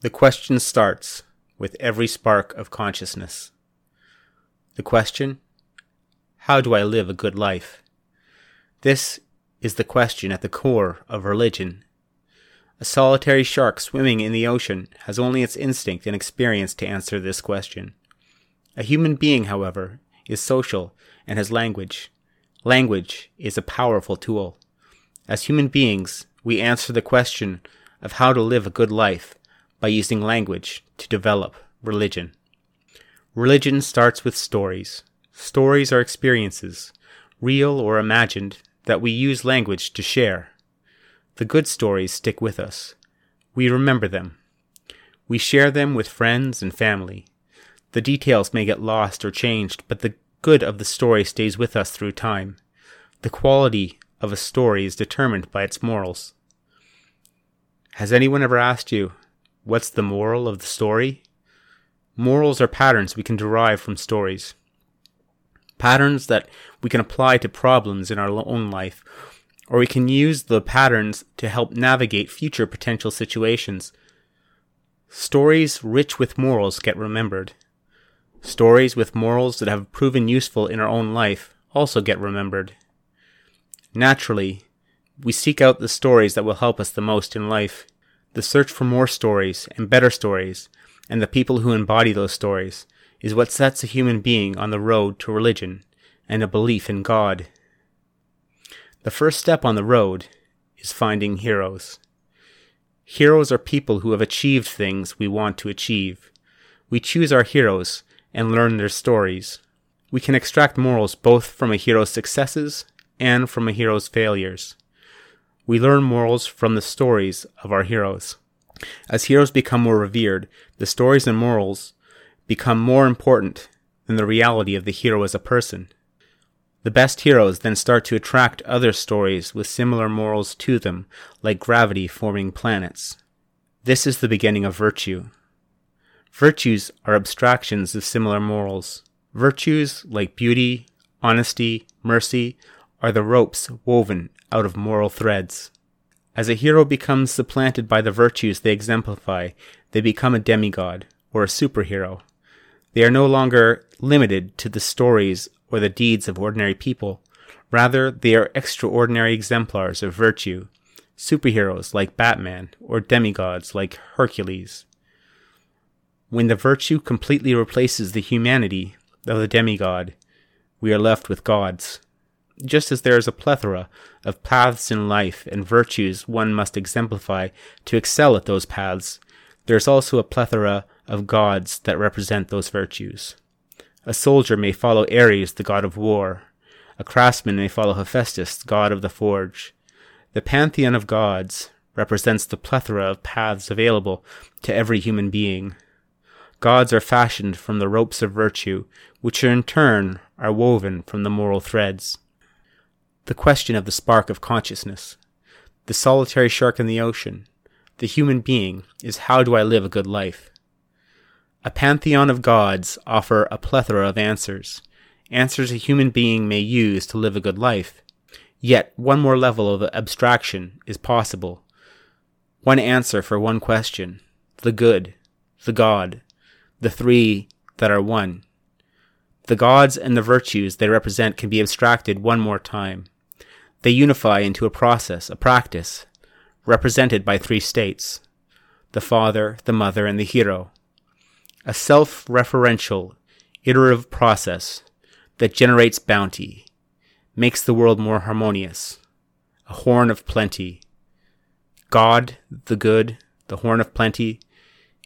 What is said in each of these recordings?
The question starts with every spark of consciousness. The question How do I live a good life? This is the question at the core of religion. A solitary shark swimming in the ocean has only its instinct and experience to answer this question. A human being, however, is social and has language. Language is a powerful tool. As human beings, we answer the question of how to live a good life by using language to develop religion. Religion starts with stories. Stories are experiences, real or imagined, that we use language to share. The good stories stick with us. We remember them. We share them with friends and family. The details may get lost or changed, but the good of the story stays with us through time. The quality of a story is determined by its morals. Has anyone ever asked you, What's the moral of the story? Morals are patterns we can derive from stories. Patterns that we can apply to problems in our own life, or we can use the patterns to help navigate future potential situations. Stories rich with morals get remembered. Stories with morals that have proven useful in our own life also get remembered. Naturally, we seek out the stories that will help us the most in life. The search for more stories and better stories, and the people who embody those stories, is what sets a human being on the road to religion and a belief in God. The first step on the road is finding heroes. Heroes are people who have achieved things we want to achieve. We choose our heroes and learn their stories. We can extract morals both from a hero's successes and from a hero's failures. We learn morals from the stories of our heroes. As heroes become more revered, the stories and morals become more important than the reality of the hero as a person. The best heroes then start to attract other stories with similar morals to them, like gravity forming planets. This is the beginning of virtue. Virtues are abstractions of similar morals. Virtues, like beauty, honesty, mercy, are the ropes woven out of moral threads. As a hero becomes supplanted by the virtues they exemplify, they become a demigod, or a superhero. They are no longer limited to the stories or the deeds of ordinary people. Rather, they are extraordinary exemplars of virtue, superheroes like Batman, or demigods like Hercules. When the virtue completely replaces the humanity of the demigod, we are left with gods. Just as there is a plethora of paths in life and virtues one must exemplify to excel at those paths, there is also a plethora of gods that represent those virtues. A soldier may follow Ares, the god of war. A craftsman may follow Hephaestus, god of the forge. The pantheon of gods represents the plethora of paths available to every human being. Gods are fashioned from the ropes of virtue, which in turn are woven from the moral threads the question of the spark of consciousness, the solitary shark in the ocean, the human being is how do I live a good life? A pantheon of gods offer a plethora of answers, answers a human being may use to live a good life. Yet one more level of abstraction is possible. One answer for one question, the good, the God, the three that are one. The gods and the virtues they represent can be abstracted one more time. They unify into a process, a practice, represented by three states the father, the mother, and the hero. A self referential, iterative process that generates bounty, makes the world more harmonious, a horn of plenty. God, the good, the horn of plenty,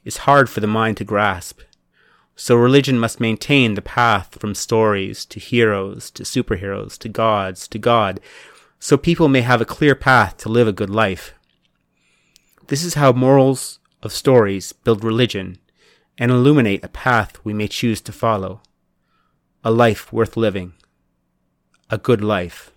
is hard for the mind to grasp. So religion must maintain the path from stories to heroes to superheroes to gods to God so people may have a clear path to live a good life. This is how morals of stories build religion and illuminate a path we may choose to follow. A life worth living. A good life.